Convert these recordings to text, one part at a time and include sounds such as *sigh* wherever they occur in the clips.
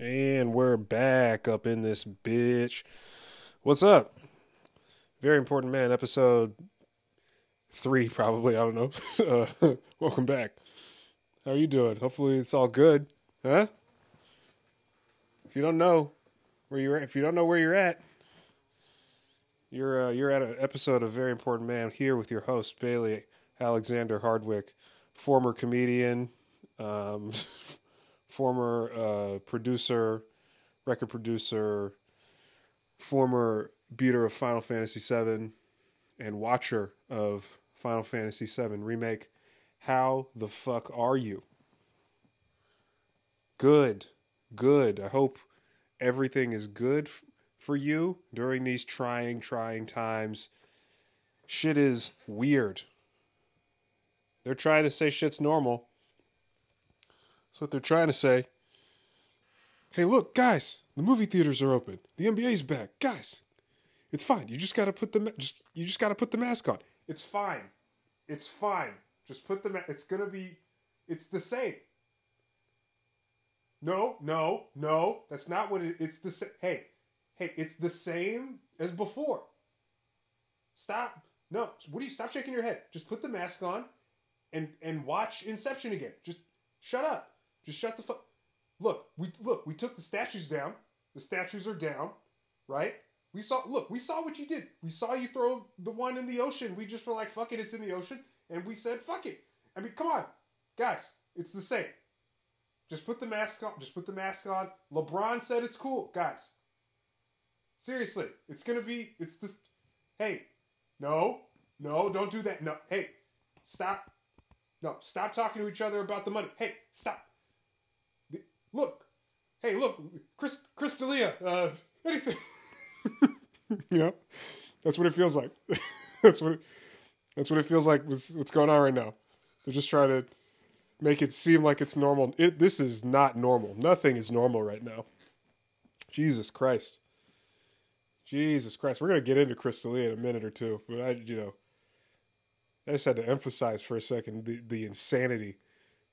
And we're back up in this bitch. What's up? Very important man, episode three, probably. I don't know. *laughs* Uh, welcome back. How are you doing? Hopefully it's all good. Huh? If you don't know where you're at, if you don't know where you're at, you're uh, you're at an episode of Very Important Man here with your host Bailey Alexander Hardwick, former comedian, um, *laughs* former uh, producer, record producer, former beater of Final Fantasy VII, and watcher of Final Fantasy VII remake. How the fuck are you? Good, good. I hope everything is good f- for you during these trying, trying times. Shit is weird. They're trying to say shit's normal. That's what they're trying to say. Hey, look, guys, the movie theaters are open. The NBA's back, guys. It's fine. You just gotta put the just you just gotta put the mask on. It's fine. It's fine. Just put the ma- It's gonna be. It's the same. No, no, no. That's not what it. It's the same. Hey, hey. It's the same as before. Stop. No. What do you? Stop shaking your head. Just put the mask on, and and watch Inception again. Just shut up. Just shut the fuck. Look, we look. We took the statues down. The statues are down, right? We saw. Look, we saw what you did. We saw you throw the one in the ocean. We just were like, "Fuck it, it's in the ocean," and we said, "Fuck it." I mean, come on, guys. It's the same. Just put the mask on. Just put the mask on. LeBron said it's cool, guys. Seriously, it's gonna be. It's this. Hey, no, no, don't do that. No, hey, stop. No, stop talking to each other about the money. Hey, stop. Look, hey, look, Chris, Chris D'Elia, uh, anything. *laughs* you know, that's what it feels like. *laughs* that's what. It, that's what it feels like. What's, what's going on right now? They're just trying to make it seem like it's normal. It, this is not normal. Nothing is normal right now. Jesus Christ. Jesus Christ. We're gonna get into Chris D'Elia in a minute or two, but I, you know, I just had to emphasize for a second the, the insanity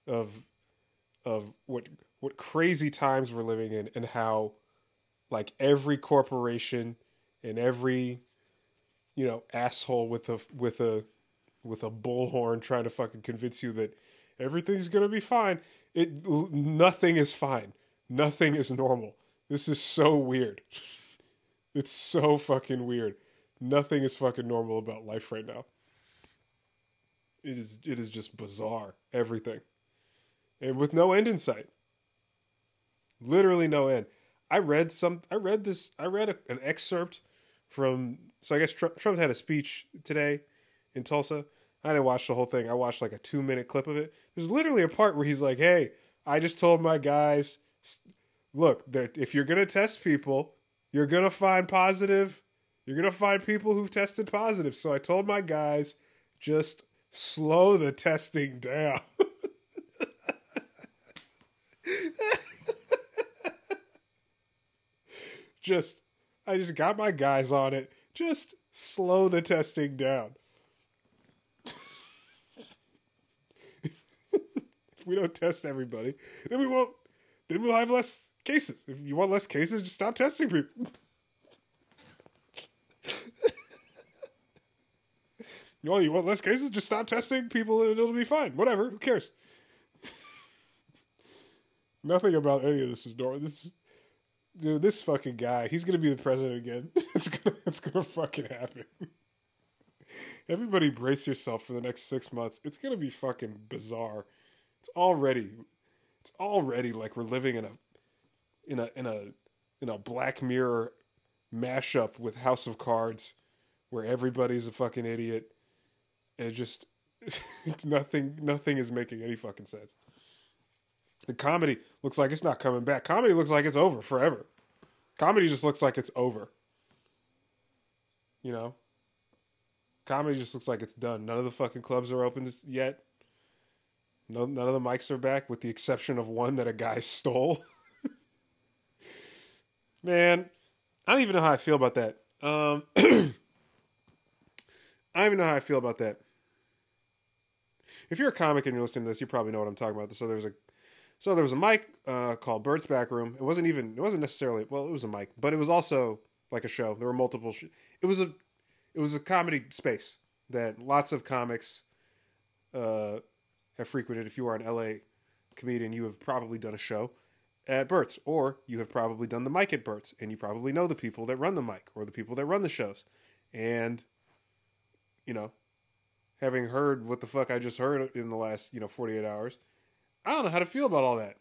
of of what what crazy times we're living in and how like every corporation and every you know asshole with a with a with a bullhorn trying to fucking convince you that everything's gonna be fine. It nothing is fine. Nothing is normal. This is so weird. *laughs* It's so fucking weird. Nothing is fucking normal about life right now. It is it is just bizarre. Everything. And with no end in sight. Literally no end. I read some I read this I read a, an excerpt from so I guess Trump, Trump had a speech today in Tulsa. I didn't watch the whole thing. I watched like a 2 minute clip of it. There's literally a part where he's like, "Hey, I just told my guys look, that if you're to test people, you're to find positive you're to find people who've tested positive. So I told my guys just slow the testing down. *laughs* just, I just got my guys on it. Just slow the testing down. *laughs* if we don't test everybody, then we won't, then we'll have less cases. If you want less cases, just stop testing people. *laughs* You want, you want less cases? Just stop testing people and it'll be fine. Whatever. Who cares? *laughs* Nothing about any of this is normal. This, dude, this fucking guy, he's gonna be the president again. *laughs* it's gonna, it's gonna fucking happen. Everybody, brace yourself for the next six months. It's gonna be fucking bizarre. It's already, it's already like we're living in a, in a, in a, in a Black Mirror mashup with House of Cards, where everybody's a fucking idiot it just *laughs* nothing nothing is making any fucking sense. The comedy looks like it's not coming back. Comedy looks like it's over forever. Comedy just looks like it's over. You know? Comedy just looks like it's done. None of the fucking clubs are open yet. No, none of the mics are back, with the exception of one that a guy *laughs* stole. Man, I don't even know how I feel about that. Um, *clears throat* I don't even know how I feel about that if you're a comic and you're listening to this, you probably know what I'm talking about. So there's a So there was a mic uh, called Bert's Back Room. It wasn't even. It wasn't necessarily. Well, it was a mic, but it was also like a show. There were multiple. Sh- it was a. It was a comedy space that lots of comics uh, have frequented. If you are an LA comedian, you have probably done a show at Bert's, or you have probably done the mic at Bert's, and you probably know the people that run the mic or the people that run the shows. And, you know, having heard what the fuck I just heard in the last, you know, 48 hours, I don't know how to feel about all that.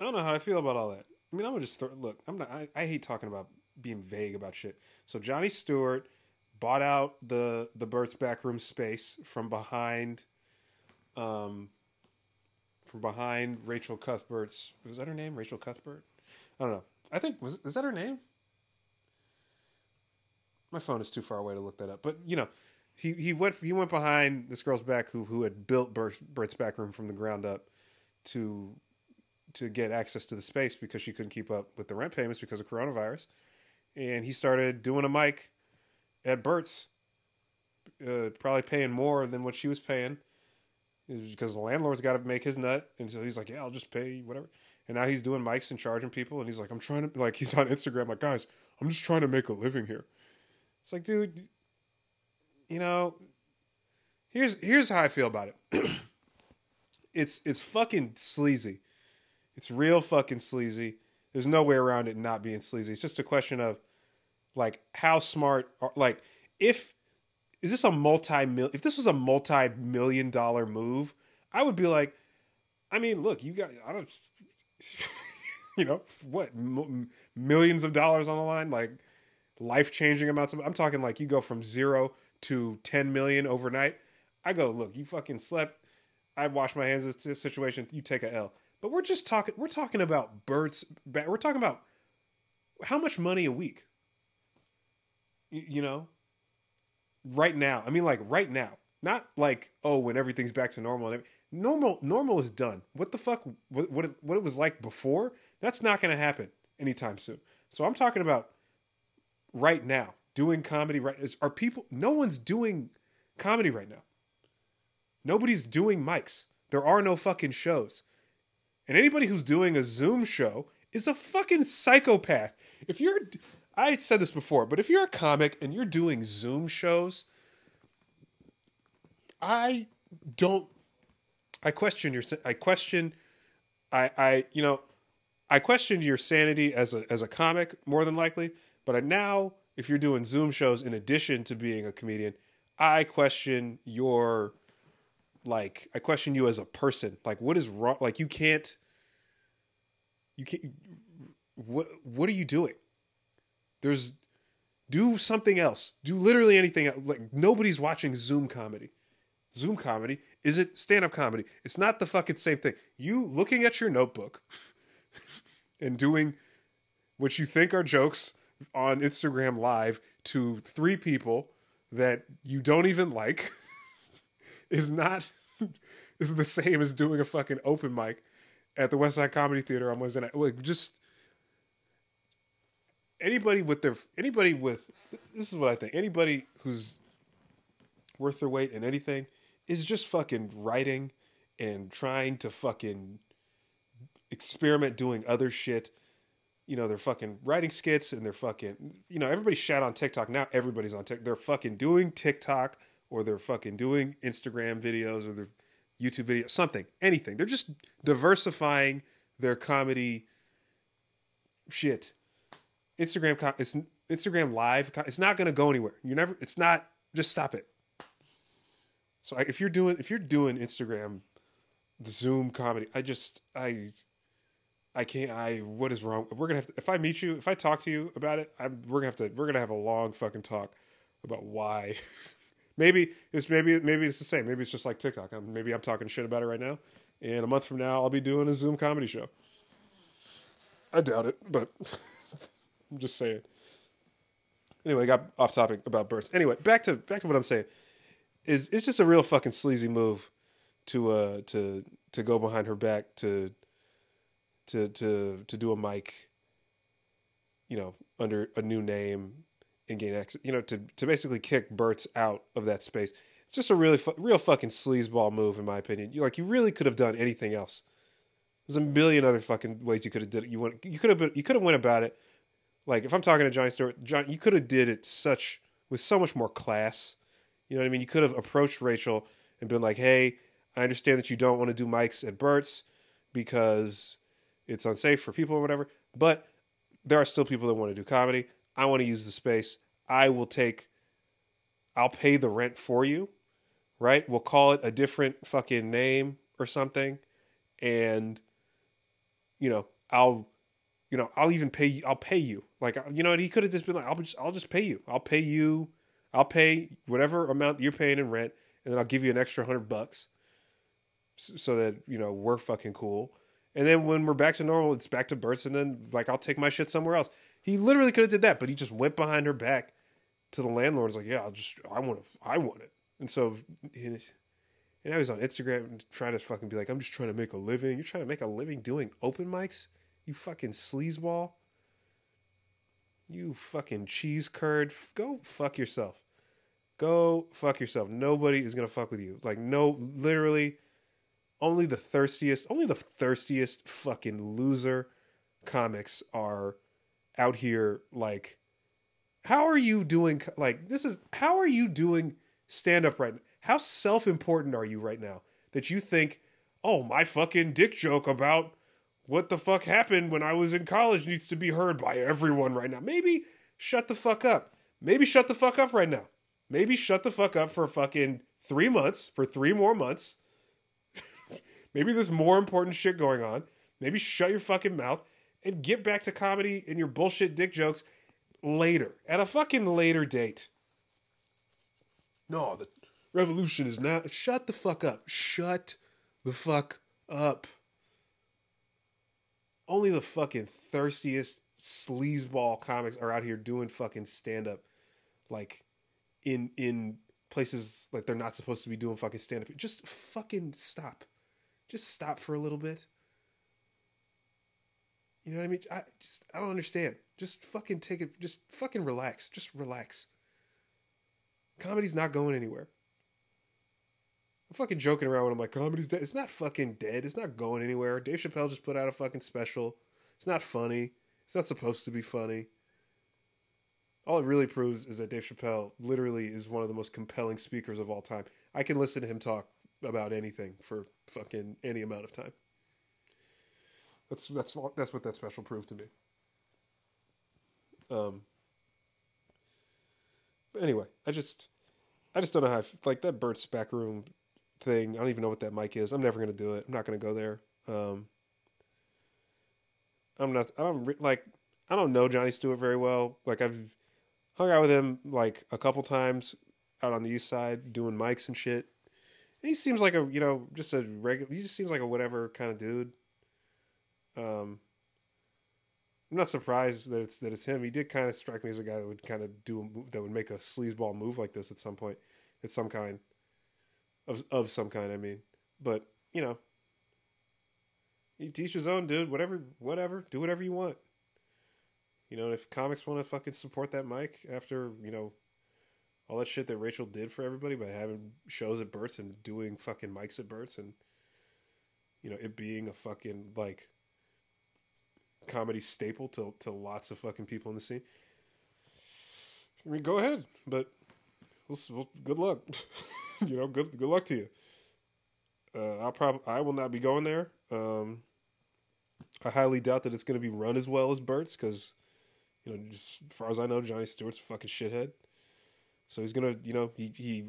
I don't know how I feel about all that. I mean, I'm gonna just throw, look. I'm not. I, I hate talking about being vague about shit. So Johnny Stewart bought out the the Bert's backroom space from behind, um, from behind Rachel Cuthbert's. Was that her name? Rachel Cuthbert. I don't know. I think was is that her name? My phone is too far away to look that up. But you know, he he went he went behind this girl's back who who had built Bert, Bert's back room from the ground up to to get access to the space because she couldn't keep up with the rent payments because of coronavirus. And he started doing a mic at Bert's, uh, probably paying more than what she was paying because the landlord's got to make his nut. And so he's like, yeah, I'll just pay whatever. And now he's doing mics and charging people. And he's like, I'm trying to, like, he's on Instagram, like, guys, I'm just trying to make a living here. It's like, dude, you know, here's here's how I feel about it. *clears throat* it's it's fucking sleazy. It's real fucking sleazy. There's no way around it not being sleazy. It's just a question of like how smart are like if is this a multi mil if this was a multi million dollar move, I would be like, I mean, look, you got I don't *laughs* you know what m- millions of dollars on the line, like life changing amounts of. I'm talking like you go from zero to 10 million overnight. I go, look, you fucking slept. I wash my hands of this situation. You take a L. But we're just talking. We're talking about Bert's. We're talking about how much money a week. You, you know, right now. I mean, like right now. Not like oh, when everything's back to normal. Normal, normal is done. What the fuck? What what it, what it was like before? That's not going to happen anytime soon. So I'm talking about right now doing comedy. Right? Is, are people? No one's doing comedy right now. Nobody's doing mics. There are no fucking shows. And anybody who's doing a Zoom show is a fucking psychopath. If you're, I said this before, but if you're a comic and you're doing Zoom shows, I don't, I question your, I question, I, I, you know, I question your sanity as a, as a comic more than likely, but I now, if you're doing Zoom shows in addition to being a comedian, I question your, like I question you as a person. Like what is wrong? Like you can't you can't what what are you doing? There's do something else. Do literally anything else. Like nobody's watching Zoom comedy. Zoom comedy is it stand-up comedy. It's not the fucking same thing. You looking at your notebook *laughs* and doing what you think are jokes on Instagram live to three people that you don't even like *laughs* is not *laughs* is the same as doing a fucking open mic at the West Side Comedy Theater on Wednesday night. Like just anybody with their anybody with this is what I think. Anybody who's worth their weight in anything is just fucking writing and trying to fucking experiment doing other shit. You know, they're fucking writing skits and they're fucking you know, everybody's shat on TikTok. Now everybody's on TikTok. They're fucking doing TikTok or they're fucking doing Instagram videos or they're YouTube videos, something, anything. They're just diversifying their comedy shit. Instagram, it's Instagram Live. It's not going to go anywhere. You never. It's not. Just stop it. So if you're doing if you're doing Instagram, Zoom comedy, I just I. I can't. I. What is wrong? We're gonna have to. If I meet you, if I talk to you about it, I'm, we're gonna have to. We're gonna have a long fucking talk about why *laughs* maybe it's maybe maybe it's the same. Maybe it's just like TikTok. I'm, maybe I'm talking shit about it right now, and a month from now I'll be doing a Zoom comedy show. I doubt it, but *laughs* I'm just saying. Anyway, I got off topic about Bert's. Anyway, back to back to what I'm saying. Is it's just a real fucking sleazy move to uh to to go behind her back to to to to do a mic you know under a new name and gain access, you know, to to basically kick Bert's out of that space. it's just a really fu- real fucking sleazeball move in my opinion. You like you really could have done anything else. There's a million other fucking ways you could have did it. You went you could have you could have went about it. Like if I'm talking to Johnny Stewart, John, you could have did it such with so much more class. You know what I mean? You could have approached Rachel and been like, "Hey, I understand that you don't want to do mics at Bert's because it's unsafe for people or whatever, but there are still people that want to do comedy. I want to use the space. I will take I'll pay the rent for you, right? We'll call it a different fucking name or something and you know, I'll you know, I'll even pay you I'll pay you. Like you know, he could have just been like I'll just I'll just pay you. I'll pay you I'll pay whatever amount you're paying in rent and then I'll give you an extra 100 bucks so that, you know, we're fucking cool. And then when we're back to normal, it's back to Bert's, and then like I'll take my shit somewhere else. He literally could have did that, but he just went behind her back to the landlord. He's Like, yeah, I'll just I want it, I want it. And so, and now he's on Instagram trying to fucking be like, I'm just trying to make a living. You're trying to make a living doing open mics, you fucking sleazeball. You fucking cheese curd. Go fuck yourself. Go fuck yourself. Nobody is gonna fuck with you. Like no, literally only the thirstiest, only the thirstiest fucking loser comics are out here like how are you doing like this is how are you doing stand up right now? How self-important are you right now that you think, "Oh, my fucking dick joke about what the fuck happened when I was in college needs to be heard by everyone right now." Maybe shut the fuck up. Maybe shut the fuck up right now. Maybe shut the fuck up for fucking 3 months, for 3 more months Maybe there's more important shit going on. Maybe shut your fucking mouth and get back to comedy and your bullshit dick jokes later, at a fucking later date. No, the revolution is now. Shut the fuck up. Shut the fuck up. Only the fucking thirstiest sleazeball comics are out here doing fucking stand up, like in in places like they're not supposed to be doing fucking stand up. Just fucking stop. Just stop for a little bit. You know what I mean? I just I don't understand. Just fucking take it. Just fucking relax. Just relax. Comedy's not going anywhere. I'm fucking joking around when I'm like, comedy's dead. It's not fucking dead. It's not going anywhere. Dave Chappelle just put out a fucking special. It's not funny. It's not supposed to be funny. All it really proves is that Dave Chappelle literally is one of the most compelling speakers of all time. I can listen to him talk about anything for fucking any amount of time. That's that's that's what that special proved to me. Um. Anyway, I just I just don't know how I, like that Bert's back room thing. I don't even know what that mic is. I'm never gonna do it. I'm not gonna go there. Um. I'm not. I don't like. I don't know Johnny Stewart very well. Like I've hung out with him like a couple times out on the east side doing mics and shit he seems like a you know just a regular. He just seems like a whatever kind of dude. Um, I'm not surprised that it's that it's him. He did kind of strike me as a guy that would kind of do that would make a sleazeball move like this at some point, at some kind of of some kind. I mean, but you know, you teach his own, dude. Whatever, whatever. Do whatever you want. You know, if comics want to fucking support that mic after you know all that shit that Rachel did for everybody by having shows at Burt's and doing fucking mics at Burt's and you know it being a fucking like comedy staple to to lots of fucking people in the scene. I mean, go ahead, but we'll, good luck. *laughs* you know, good good luck to you. Uh, I'll probably I will not be going there. Um, I highly doubt that it's going to be run as well as Burt's because you know, just, as far as I know, Johnny Stewart's a fucking shithead. So he's gonna, you know, he he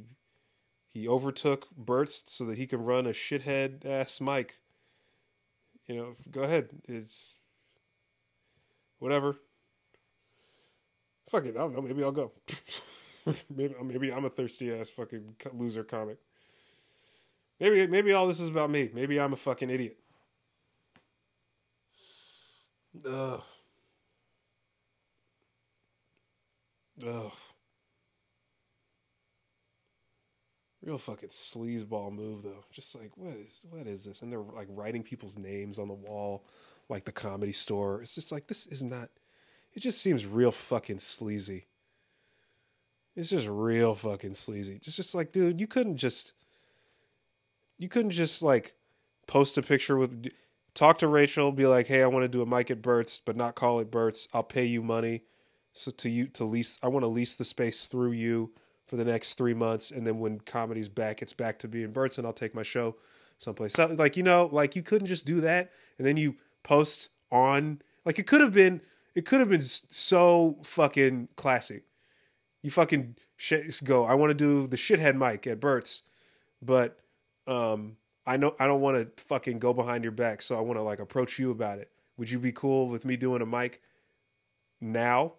he overtook Bert's so that he can run a shithead ass mic. You know, go ahead. It's whatever. Fuck it. I don't know. Maybe I'll go. *laughs* maybe maybe I'm a thirsty ass fucking loser comic. Maybe maybe all this is about me. Maybe I'm a fucking idiot. Ugh. Ugh. Real fucking sleazeball move though. Just like what is what is this? And they're like writing people's names on the wall, like the comedy store. It's just like this is not. It just seems real fucking sleazy. It's just real fucking sleazy. It's just like, dude, you couldn't just you couldn't just like post a picture with talk to Rachel, be like, "Hey, I want to do a mic at Burt's, but not call it Burt's. I'll pay you money so to you to lease I want to lease the space through you for the next 3 months and then when comedy's back, it's back to being Bert's and I'll take my show someplace. So, like, you know, like you couldn't just do that and then you post on like it could have been it could have been so fucking classy. You fucking sh- go. I want to do the shithead mic at Bert's, but um, I know I don't want to fucking go behind your back, so I want to like approach you about it. Would you be cool with me doing a mic now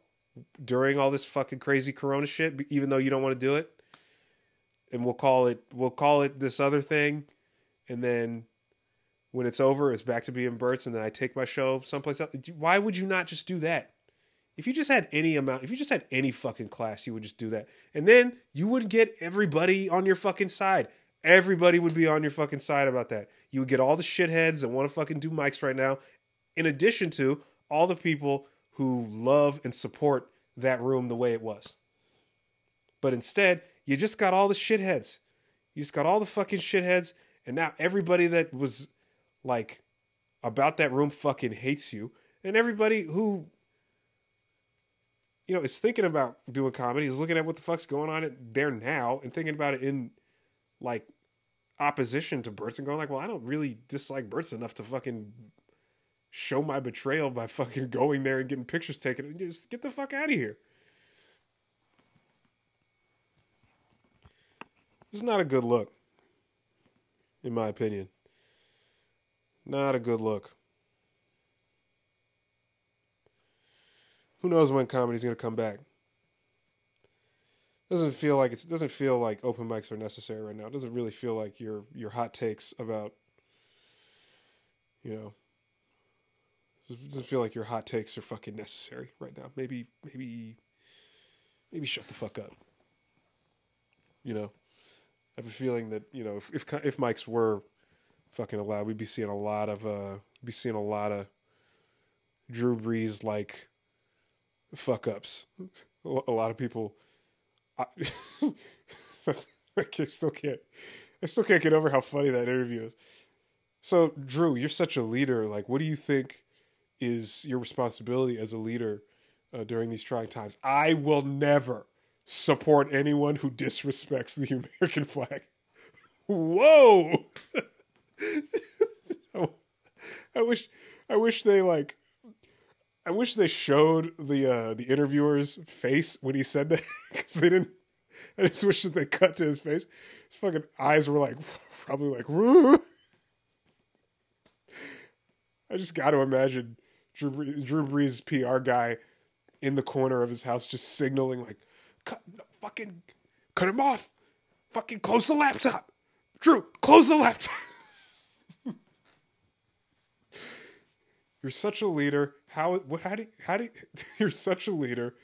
during all this fucking crazy Corona shit, even though you don't want to do it? And we'll call it we'll call it this other thing, and then when it's over, it's back to being Bert's, and then I take my show someplace else. Why would you not just do that? If you just had any amount, if you just had any fucking class, you would just do that. And then you would get everybody on your fucking side. Everybody would be on your fucking side about that. You would get all the shitheads that want to fucking do mics right now, in addition to all the people who love and support that room the way it was. But instead, you just got all the shitheads. You just got all the fucking shitheads, and now everybody that was like about that room fucking hates you. And everybody who you know is thinking about doing comedy is looking at what the fuck's going on there now and thinking about it in like opposition to Bert's and going like, well, I don't really dislike Bert's enough to fucking show my betrayal by *laughs* fucking going there and getting pictures taken. And just get the fuck out of here. It's not a good look, in my opinion. Not a good look. Who knows when comedy's gonna come back? Doesn't feel like it doesn't feel like open mics are necessary right now. It doesn't really feel like your your hot takes about you know doesn't feel like your hot takes are fucking necessary right now. Maybe maybe maybe shut the fuck up. You know, I have a feeling that you know if if, if mics were fucking allowed, we'd be seeing a lot of uh be seeing a lot of Drew Brees like fuck ups. A lot of people I, *laughs* I still can't I still can't get over how funny that interview is. So, Drew, you're such a leader. Like, what do you think is your responsibility as a leader uh, during these trying times? I will never support anyone who disrespects the *laughs* American flag. Whoa! *laughs* I wish I wish they like I wish they showed the uh the interviewer's face when he said that *laughs* because they didn't. I just wish that they cut to his face. His fucking eyes were like probably like. Woo. I just got to imagine Drew Brees, Drew Brees' PR guy in the corner of his house just signaling like, "Cut, fucking, cut him off, fucking close the laptop, Drew, close the laptop." *laughs* You're such a leader. How how do how do *laughs* you're such a leader?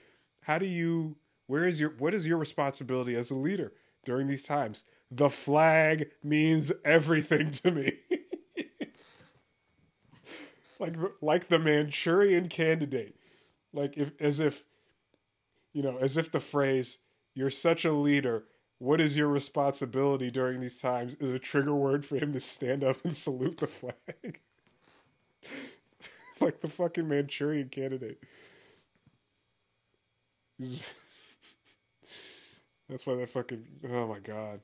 How do you where is your what is your responsibility as a leader during these times? The flag means everything to me. *laughs* like like the Manchurian candidate. Like if as if you know, as if the phrase you're such a leader what is your responsibility during these times is a trigger word for him to stand up and salute the flag. *laughs* like the fucking Manchurian candidate. *laughs* That's why that fucking oh my god.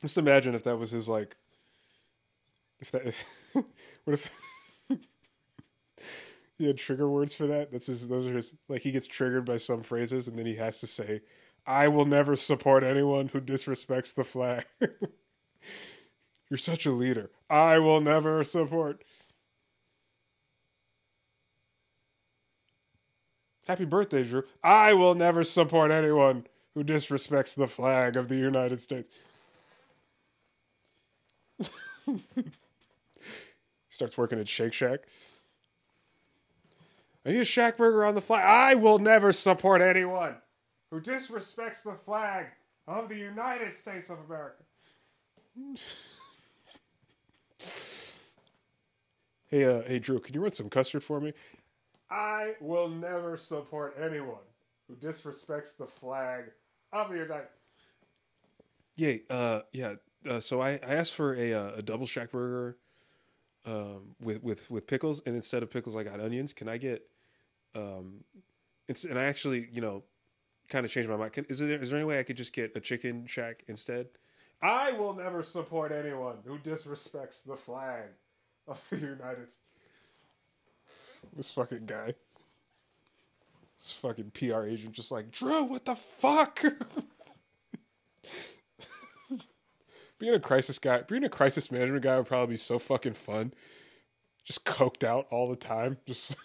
Just imagine if that was his like if that *laughs* what if *laughs* he had trigger words for that? That's his those are his like he gets triggered by some phrases and then he has to say, I will never support anyone who disrespects the flag. *laughs* You're such a leader. I will never support. Happy birthday, Drew. I will never support anyone who disrespects the flag of the United States. Starts working at Shake Shack. I need a Shack burger on the flag. I will never support anyone who disrespects the flag of the United States of America. *laughs* Hey, uh, hey, Drew, can you run some custard for me? I will never support anyone who disrespects the flag of the United. Yeah, uh, yeah. Uh, so I, I asked for a uh, a double shack burger, um, with with with pickles, and instead of pickles, I got onions. Can I get, um, it's and I actually you know, kind of changed my mind. Can, is there is there any way I could just get a chicken shack instead? I will never support anyone who disrespects the flag of the United States. This fucking guy. This fucking PR agent just like, Drew, what the fuck? *laughs* being a crisis guy, being a crisis management guy would probably be so fucking fun. Just coked out all the time. Just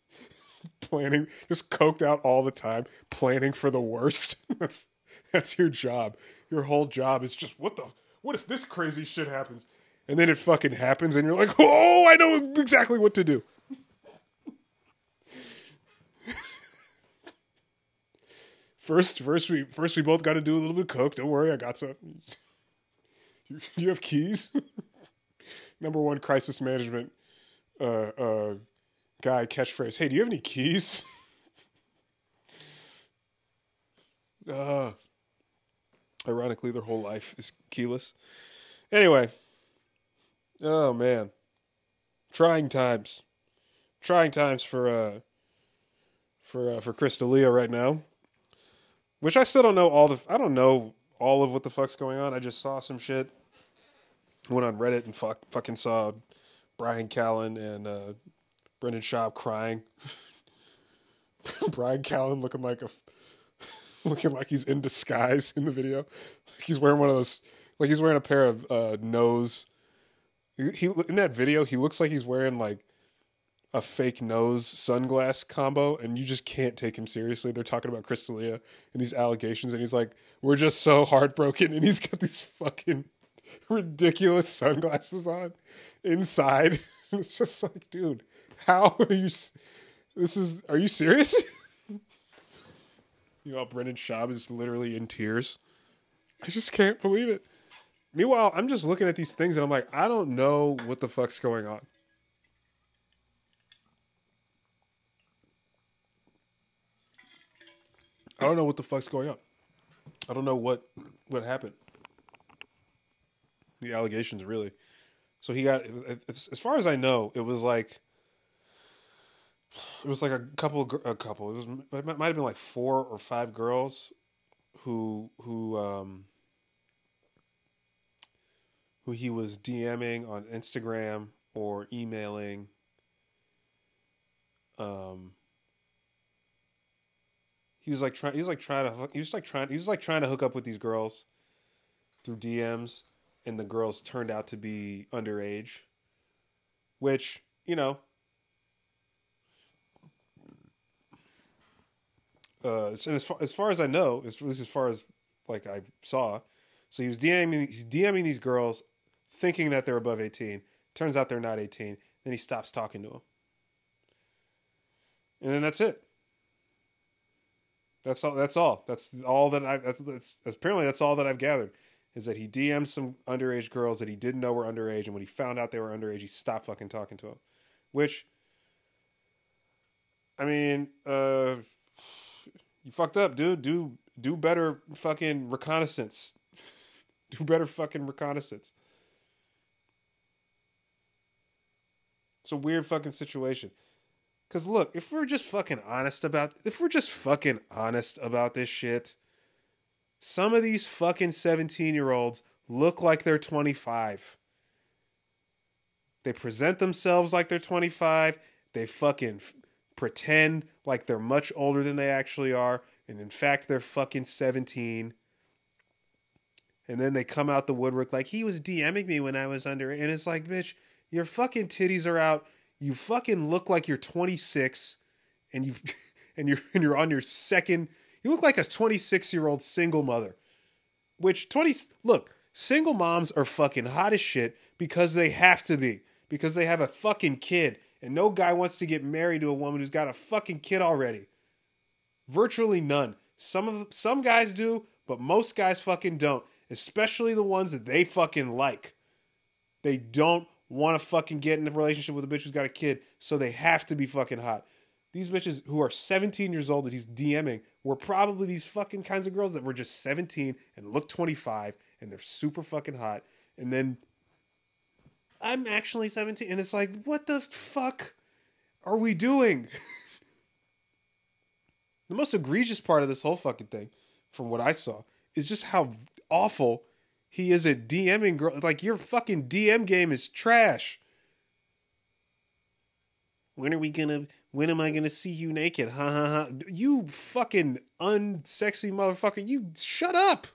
*laughs* planning, just coked out all the time, planning for the worst. *laughs* that's that's your job. Your whole job is just what the what if this crazy shit happens? And then it fucking happens and you're like, "Oh, I know exactly what to do." *laughs* First, first we first we both got to do a little bit of coke. Don't worry, I got some. You, *laughs* you have keys. *laughs* Number one crisis management uh, uh, guy catchphrase. Hey, do you have any keys? *laughs* uh, ironically, their whole life is keyless. Anyway, oh man, trying times, trying times for uh for uh, for Chris D'Elia right now. Which I still don't know all the. I don't know all of what the fuck's going on. I just saw some shit. Went on Reddit and fuck, fucking saw Brian Callen and uh, Brendan Schaub crying. *laughs* Brian Callen looking like a *laughs* looking like he's in disguise in the video. Like he's wearing one of those like he's wearing a pair of uh, nose. He, he in that video he looks like he's wearing like a fake nose sunglass combo, and you just can't take him seriously. They're talking about Chris D'Elia and these allegations, and he's like, "We're just so heartbroken," and he's got these fucking *laughs* ridiculous sunglasses on inside. *laughs* it's just like, dude, how are you? This is. Are you serious? *laughs* you know, Brendan Schaub is literally in tears. I just can't believe it. Meanwhile, I'm just looking at these things and I'm like, I don't know what the fuck's going on. I don't know what the fuck's going on. I don't know what what happened. The allegations, really. So he got, as far as I know, it was like it was like a couple, a couple. It was it might have been like four or five girls who who um who he was DMing on Instagram or emailing. Um, he was like trying. He was like trying to. He was like trying. He was like trying to hook up with these girls through DMs, and the girls turned out to be underage. Which you know, uh, and as far as far as I know, at least as far as like I saw, so he was DMing. He's DMing these girls, thinking that they're above eighteen. Turns out they're not eighteen. Then he stops talking to them, and then that's it. That's all. That's all. That's all that I. That's, that's apparently that's all that I've gathered is that he DM'd some underage girls that he didn't know were underage, and when he found out they were underage, he stopped fucking talking to them. Which, I mean, uh, you fucked up, dude. Do do better fucking reconnaissance. *laughs* do better fucking reconnaissance. It's a weird fucking situation. Cause look, if we're just fucking honest about if we're just fucking honest about this shit, some of these fucking 17 year olds look like they're 25. They present themselves like they're 25. They fucking f- pretend like they're much older than they actually are. And in fact, they're fucking 17. And then they come out the woodwork like he was DMing me when I was under. And it's like, bitch, your fucking titties are out you fucking look like you're 26 and you *laughs* and you're and you're on your second you look like a 26 year old single mother. Which 20 look single moms are fucking hot as shit because they have to be. Because they have a fucking kid. And no guy wants to get married to a woman who's got a fucking kid already. Virtually none. Some of some guys do but most guys fucking don't. Especially the ones that they fucking like. They don't want to fucking get in a relationship with a bitch who's got a kid, so they have to be fucking hot. these bitches who are 17 years old that he's DMing were probably these fucking kinds of girls that were just 17 and look 25 and they're super fucking hot. And then I'm actually 17 and it's like, what the fuck are we doing? *laughs* the most egregious part of this whole fucking thing, from what I saw, is just how awful he is at DMing girl. Like your fucking DM game is trash. When are we gonna? When am I gonna see you naked? Ha ha ha! You fucking unsexy motherfucker! You shut up.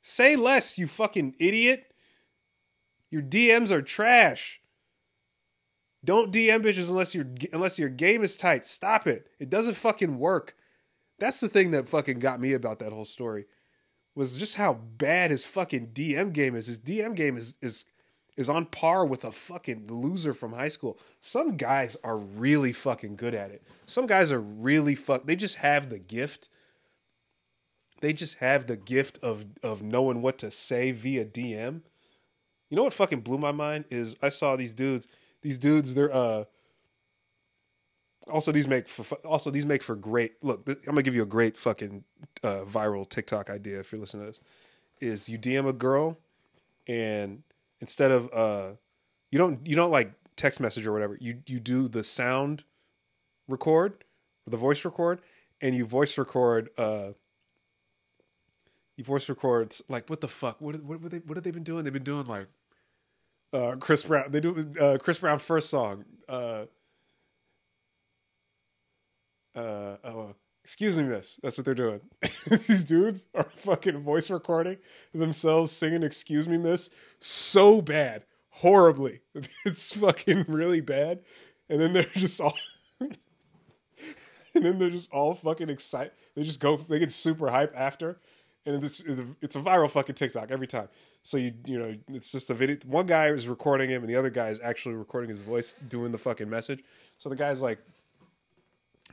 Say less, you fucking idiot. Your DMs are trash. Don't DM bitches unless your unless your game is tight. Stop it. It doesn't fucking work. That's the thing that fucking got me about that whole story. Was just how bad his fucking DM game is. His DM game is is is on par with a fucking loser from high school. Some guys are really fucking good at it. Some guys are really fuck they just have the gift. They just have the gift of of knowing what to say via DM. You know what fucking blew my mind is I saw these dudes these dudes they're uh also these make for also these make for great look i'm gonna give you a great fucking uh, viral tiktok idea if you're listening to this is you dm a girl and instead of uh you don't you don't like text message or whatever. You you do the sound record the voice record and you voice record uh you voice records like what the fuck? What what what, they, what have they been doing? They've been doing like uh chris brown they do uh chris brown first song uh uh oh excuse me miss. That's what they're doing. *laughs* These dudes are fucking voice recording themselves singing excuse me miss so bad. Horribly. *laughs* It's fucking really bad. And then they're just all *laughs* and then they're just all fucking excited they just go they get super hype after. And it's it's a viral fucking tiktok every time. So you you know it's just a video one guy is recording him and the other guy is actually recording his voice doing the fucking message. So the guy's like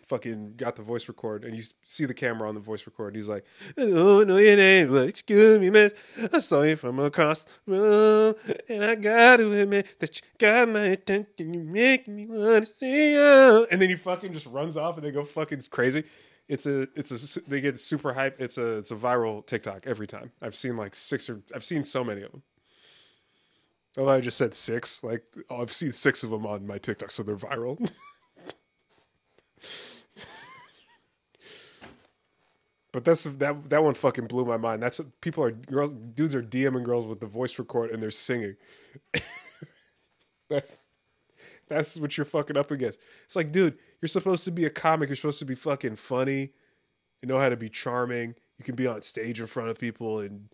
fucking got the voice record and you see the camera on the voice record. and He's like, oh, don't know your name, but excuse me, miss. I saw you from across the room, and I gotta admit that you got my attention. You make me wanna see you. And then he fucking just runs off and they go fucking crazy. It's a, it's a, they get super hype. It's a, it's a viral TikTok every time. I've seen like six or, I've seen so many of them. Although I just said six, like I've seen six of them on my TikTok, so they're viral. *laughs* But that's that that one fucking blew my mind. That's people are girls dudes are DMing girls with the voice record and they're singing. *laughs* that's that's what you're fucking up against. It's like, dude, you're supposed to be a comic. You're supposed to be fucking funny. You know how to be charming. You can be on stage in front of people and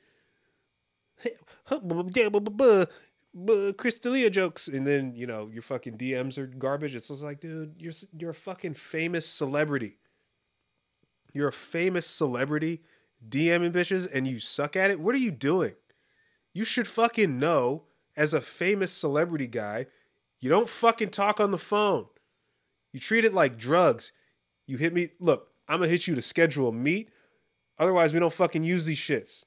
Chris D'Elia jokes, and then you know your fucking DMs are garbage. It's just like, dude, you're you're a fucking famous celebrity. You're a famous celebrity DMing bitches and you suck at it. What are you doing? You should fucking know as a famous celebrity guy, you don't fucking talk on the phone. You treat it like drugs. You hit me. Look, I'm gonna hit you to schedule a meet. Otherwise, we don't fucking use these shits.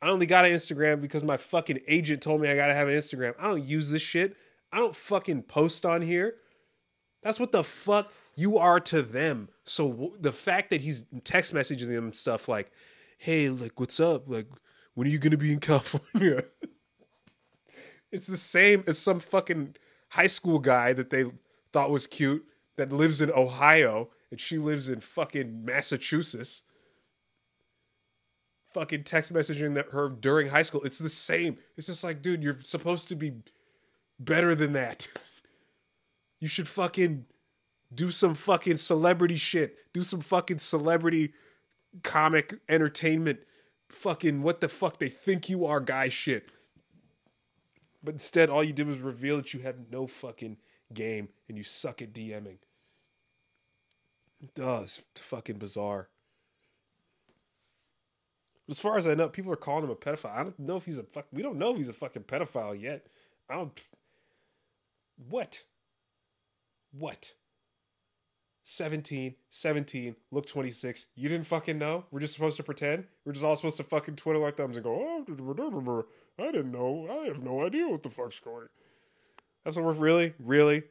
I only got an Instagram because my fucking agent told me I gotta have an Instagram. I don't use this shit. I don't fucking post on here. That's what the fuck you are to them. So the fact that he's text messaging them stuff like, "Hey, like, what's up? Like, when are you gonna be in *laughs* California?" it's the same as some fucking high school guy that they thought was cute that lives in Ohio and she lives in fucking Massachusetts. Fucking text messaging that her during high school. It's the same. It's just like, dude, you're supposed to be better than that. *laughs* You should fucking do some fucking celebrity shit. Do some fucking celebrity comic entertainment. Fucking what the fuck they think you are, guy shit. But instead, all you did was reveal that you have no fucking game and you suck at DMing. Oh, it's fucking bizarre. As far as I know, people are calling him a pedophile. I don't know if he's a fuck. We don't know if he's a fucking pedophile yet. I don't. What? What? 17, 17, look 26. You didn't fucking know? We're just supposed to pretend? We're just all supposed to fucking twiddle our thumbs and go, oh, I didn't know. I have no idea what the fuck's going That's what we're really, really.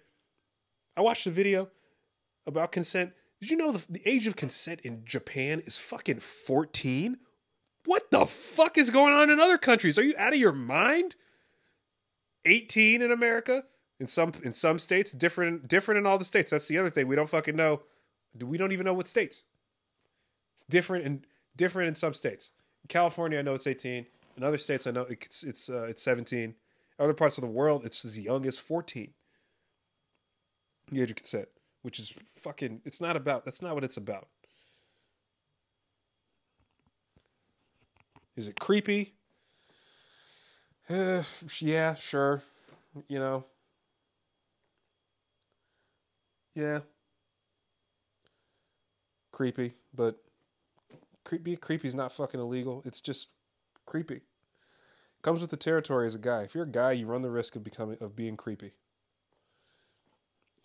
I watched the video. about consent. Did you know the, the age of consent in Japan is fucking 14? What the fuck is going on in other countries? Are you out of your mind? 18 in America? In some in some states, different different in all the states. That's the other thing. We don't fucking know. We don't even know what states. It's different and different in some states. In California, I know it's 18. In other states, I know it's it's uh, it's 17. Other parts of the world, it's as young as 14. The age of consent, which is fucking. It's not about. That's not what it's about. Is it creepy? Uh, *sighs* yeah, sure. You know. Yeah. Creepy, but creepy creepy is not fucking illegal. It's just creepy. Comes with the territory as a guy. If you're a guy, you run the risk of becoming of being creepy.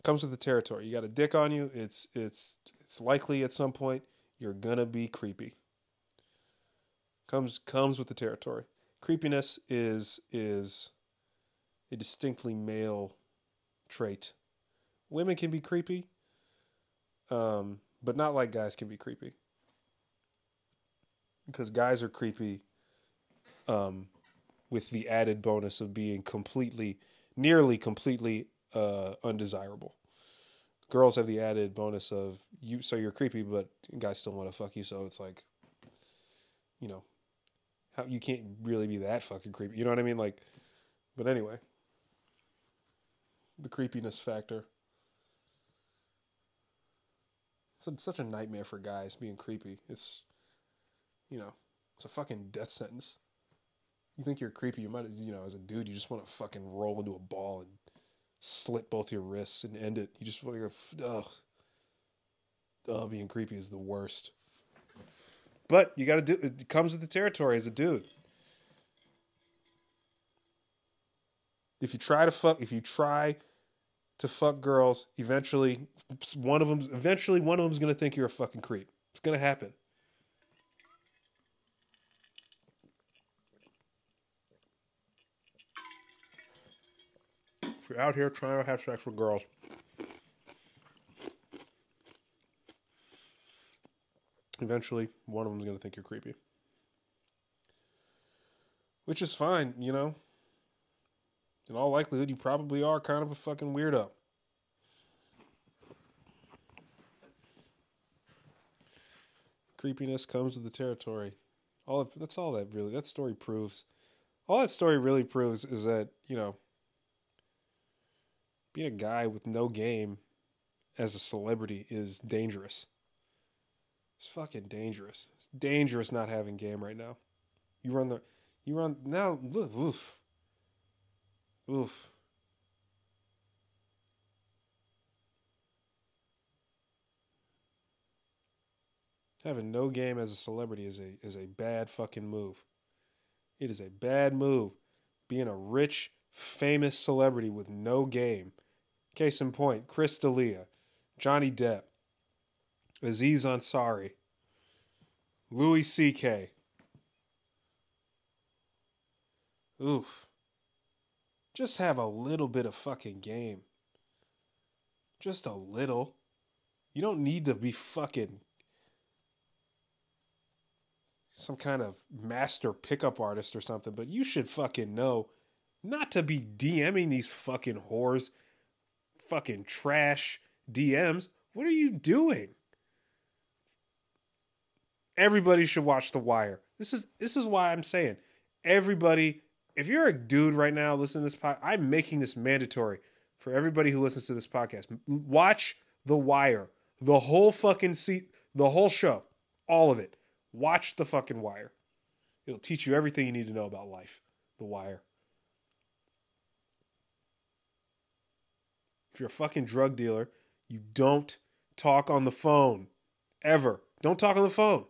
Comes with the territory. You got a dick on you. It's it's it's likely at some point you're gonna be creepy. Comes comes with the territory. Creepiness is is a distinctly male trait. Women can be creepy, um, but not like guys can be creepy. Because guys are creepy um, with the added bonus of being completely, nearly completely uh, undesirable. Girls have the added bonus of you, so you're creepy, but guys still want to fuck you. So it's like, you know, how you can't really be that fucking creepy. You know what I mean? Like, but anyway, the creepiness factor. It's such a nightmare for guys being creepy. It's, you know, it's a fucking death sentence. You think you're creepy, you might, you know, as a dude, you just want to fucking roll into a ball and slit both your wrists and end it. You just want to go, ugh. Oh, being creepy is the worst. But you got to do it comes with the territory as a dude. If you try to fuck, if you try to fuck girls, eventually one of them, eventually one of them's gonna think you're a fucking creep. It's gonna happen. If you're out here trying to have sex with girls, eventually one of them's gonna think you're creepy. Which is fine, you know. In all likelihood, you probably are kind of a fucking weirdo. Creepiness comes with the territory. All that's all that really that story proves. All that story really proves is that you know being a guy with no game as a celebrity is dangerous. It's fucking dangerous. It's dangerous not having game right now. You run the, you run now. Oof, oof. Having no game as a celebrity is a is a bad fucking move. It is a bad move. Being a rich, famous celebrity with no game. Case in point, Chris D'Elia, Johnny Depp, Aziz Ansari, Louis C.K. Oof. Just have a little bit of fucking game. Just a little. You don't need to be fucking some kind of master pickup artist or something, but you should fucking know not to be DMing these fucking whores, fucking trash DMs. What are you doing? Everybody should watch The Wire. This is this is why I'm saying everybody. If you're a dude right now listening to this podcast, I'm making this mandatory for everybody who listens to this podcast. Watch The Wire, the whole fucking seat, the whole show, all of it. Watch The fucking Wire. It'll teach you everything you need to know about life. The Wire. If you're a fucking drug dealer, you don't talk on the phone. Ever. Don't talk on the phone.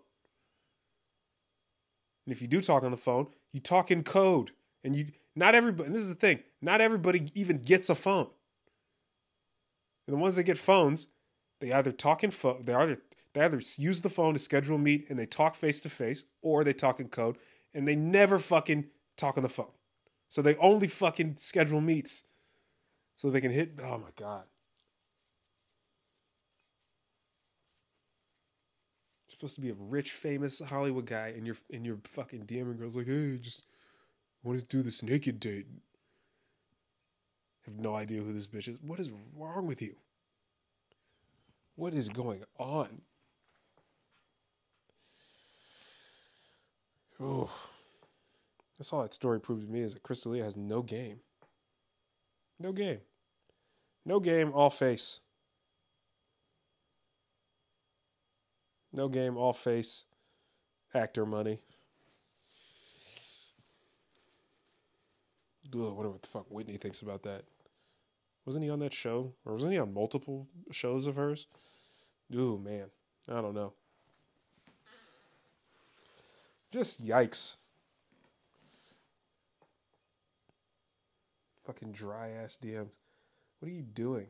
And if you do talk on the phone, you talk in code. And you not everybody this is the thing, not everybody even gets a phone. And the ones that get phones, they either talk in phone they either they either use the phone to schedule a meet and they talk face to face, or they talk in code, and they never fucking talk on the phone. So they only fucking schedule meets. So they can hit oh my god. supposed to be a rich, famous Hollywood guy, and you're and you're fucking DMing girls like, hey, just want to do this naked date. Have no idea who this bitch is. What is wrong with you? What is going on? Oh, that's all that story proved to me is that Chris D'Elia has no game. No game. No game, all face. No game, all face. Actor money. Ugh, I wonder what the fuck Whitney thinks about that. Wasn't he on that show? Or wasn't he on multiple shows of hers? Ooh, man. I don't know. Just yikes. Fucking dry ass DMs. What are you doing?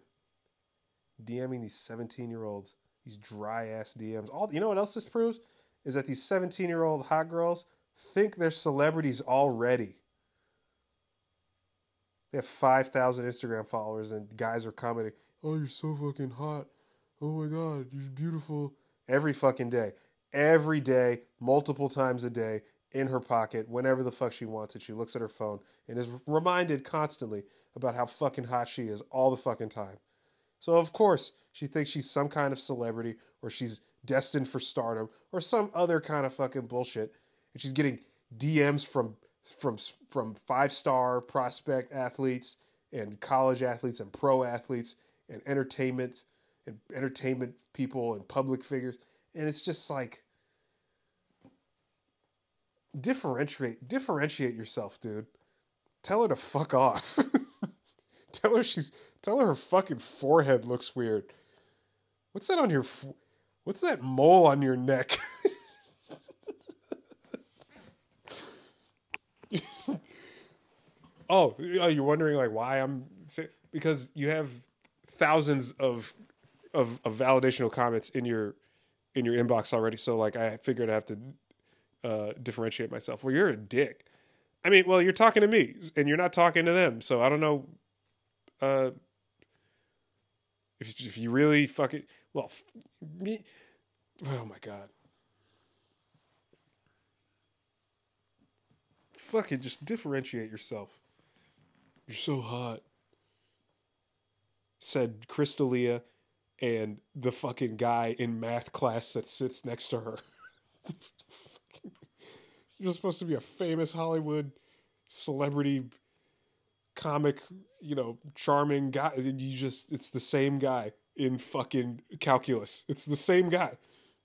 DMing these 17 year olds, these dry ass DMs. All you know what else this proves? Is that these 17 year old hot girls think they're celebrities already. They have 5,000 Instagram followers, and guys are commenting, Oh, you're so fucking hot. Oh my God, you're beautiful. Every fucking day. Every day, multiple times a day, in her pocket, whenever the fuck she wants it. She looks at her phone and is reminded constantly about how fucking hot she is all the fucking time. So, of course, she thinks she's some kind of celebrity or she's destined for stardom or some other kind of fucking bullshit. And she's getting DMs from from from five star prospect athletes and college athletes and pro athletes and entertainment and entertainment people and public figures. And it's just like differentiate differentiate yourself dude. Tell her to fuck off. *laughs* Tell her she's tell her her fucking forehead looks weird. What's that on your what's that mole on your neck *laughs* oh, you're wondering like why I'm because you have thousands of of, of validational comments in your in your inbox already. So like I figured I have to uh, differentiate myself. Well, you're a dick. I mean, well, you're talking to me and you're not talking to them. So I don't know. Uh, if if you really fucking well, me. Oh my god. Fucking just differentiate yourself. You're so hot. Said Chris D'Elia and the fucking guy in math class that sits next to her. *laughs* You're supposed to be a famous Hollywood celebrity comic, you know, charming guy. And you just, it's the same guy in fucking calculus. It's the same guy.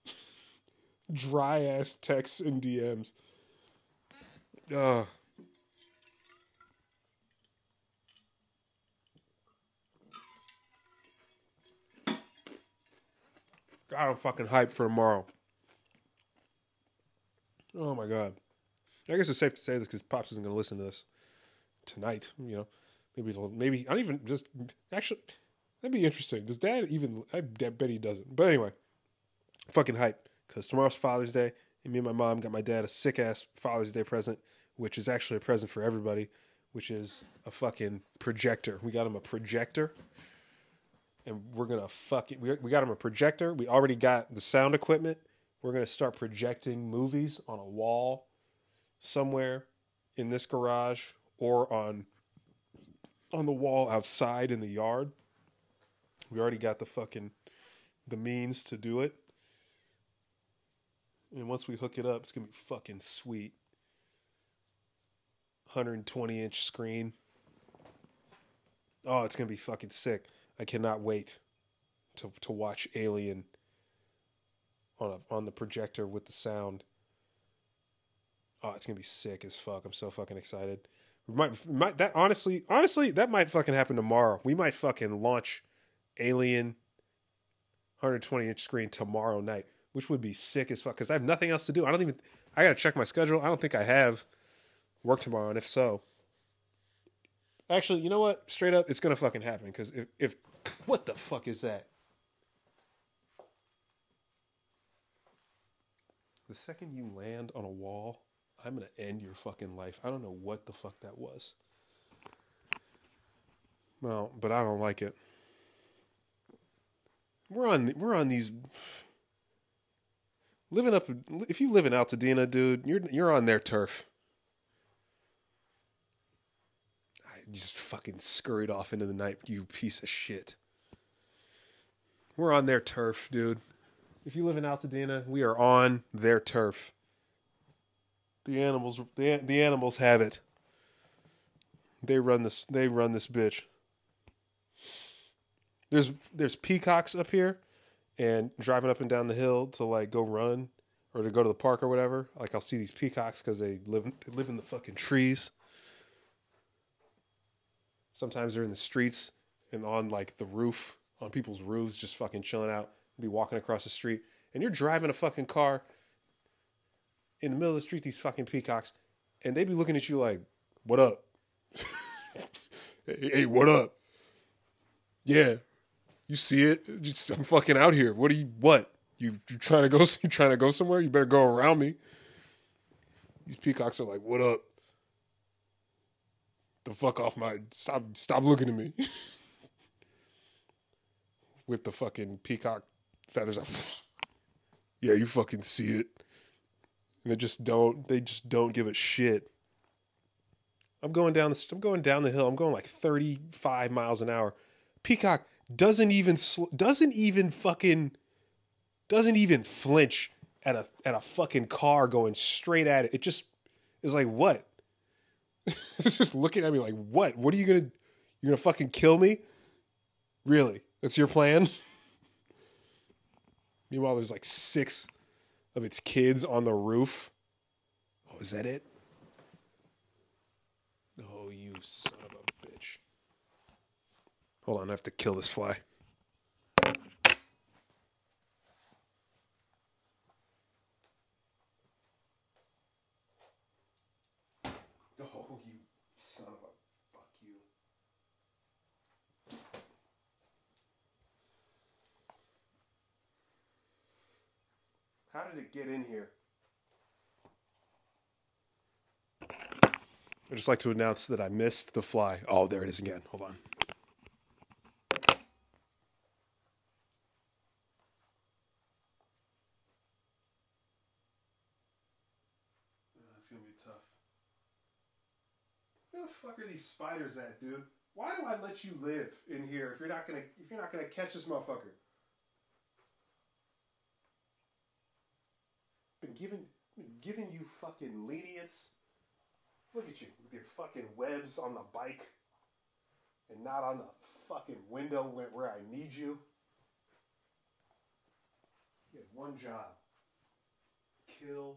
*laughs* Dry ass texts and DMs. Ugh. God, I'm fucking hyped for tomorrow. Oh my god. I guess it's safe to say this because Pops isn't going to listen to this tonight. You know, maybe maybe I don't even just actually that'd be interesting. Does Dad even? I bet he doesn't. But anyway, fucking hype because tomorrow's Father's Day, and me and my mom got my dad a sick ass Father's Day present, which is actually a present for everybody, which is a fucking projector. We got him a projector and we're gonna fuck it. We, we got him a projector. We already got the sound equipment. We're gonna start projecting movies on a wall somewhere in this garage or on on the wall outside in the yard. We already got the fucking the means to do it. And once we hook it up, it's gonna be fucking sweet. 120 inch screen. Oh, it's gonna be fucking sick. I cannot wait to to watch Alien on a, on the projector with the sound. Oh, it's gonna be sick as fuck. I'm so fucking excited. We might might that honestly honestly that might fucking happen tomorrow. We might fucking launch Alien 120 inch screen tomorrow night, which would be sick as fuck. Because I have nothing else to do. I don't even. I gotta check my schedule. I don't think I have work tomorrow, and if so, Actually, you know what? Straight up, it's gonna fucking happen. Because if, if what the fuck is that? The second you land on a wall, I'm gonna end your fucking life. I don't know what the fuck that was. Well, but I don't like it. We're on we're on these living up if you live in Altadena, dude, you're you're on their turf. I just fucking scurried off into the night, you piece of shit. We're on their turf, dude. If you live in Altadena, we are on their turf. The animals the the animals have it. They run this they run this bitch. There's there's peacocks up here and driving up and down the hill to like go run or to go to the park or whatever. Like I'll see these peacocks cuz they live they live in the fucking trees. Sometimes they're in the streets and on like the roof, on people's roofs just fucking chilling out. Be walking across the street and you're driving a fucking car in the middle of the street these fucking peacocks and they be looking at you like, "What up?" *laughs* hey, hey, what up? Yeah, you see it? Just, I'm fucking out here. What are you? What you? You trying to go? *laughs* You trying to go somewhere? You better go around me. These peacocks are like, "What up?" The fuck off my stop! Stop looking at me. *laughs* Whip the fucking peacock feathers off. *laughs* yeah, you fucking see it. And they just don't. They just don't give a shit. I'm going down the. I'm going down the hill. I'm going like 35 miles an hour. Peacock doesn't even sl- doesn't even fucking doesn't even flinch at a at a fucking car going straight at it. It just is like what? *laughs* it's just looking at me like what? What are you gonna you're gonna fucking kill me? Really? That's your plan? *laughs* Meanwhile, there's like six of its kids on the roof. Oh, is that it? Oh, you son of a bitch. Hold on, I have to kill this fly. Oh, you son of a fuck you. How did it get in here? I'd just like to announce that I missed the fly. Oh, there it is again. Hold on. That's gonna be tough. Where the fuck are these spiders at, dude? Why do I let you live in here if you're not gonna if you're not gonna catch this motherfucker? Been giving giving you fucking lenience. Look at you with your fucking webs on the bike and not on the fucking window where, where I need you. You have one job. Kill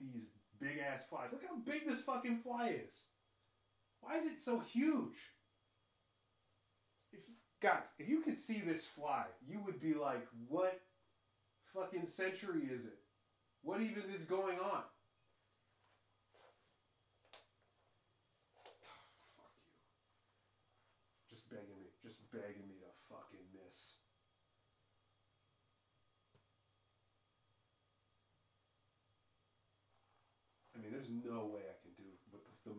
these big ass flies. Look how big this fucking fly is. Why is it so huge? If guys, if you could see this fly, you would be like, what fucking century is it? What even is going on? Ah, fuck you. Just begging me, just begging me to fucking miss. I mean, there's no way I can do what the, the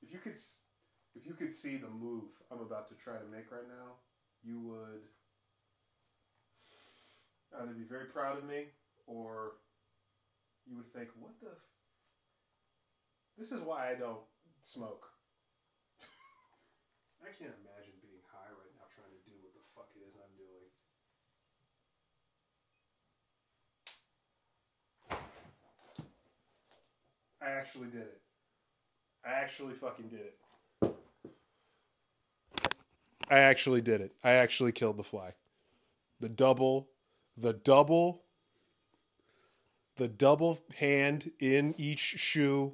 if you could if you could see the move I'm about to try to make right now, you would either be very proud of me or you would think, "What the? F- this is why I don't smoke." *laughs* I can't imagine being high right now trying to do what the fuck it is I'm doing. I actually did it. I actually fucking did it. I actually did it. I actually killed the fly. The double, the double, the double hand in each shoe,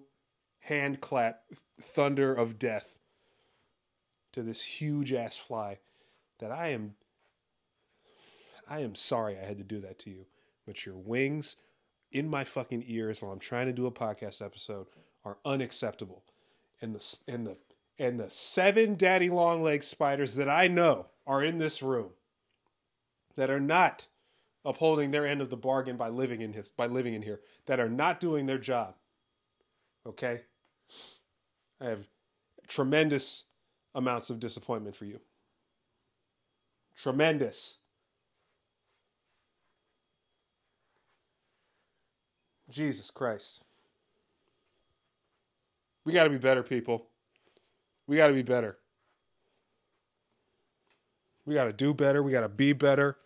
hand clap, thunder of death to this huge ass fly that I am I am sorry I had to do that to you. But your wings in my fucking ears while I'm trying to do a podcast episode are unacceptable. And the and the and the seven daddy long leg spiders that I know are in this room that are not upholding their end of the bargain by living in his by living in here that are not doing their job. Okay? I have tremendous amounts of disappointment for you. Tremendous. Jesus Christ. We got to be better, people. We got to be better. We got to do better. We got to be better.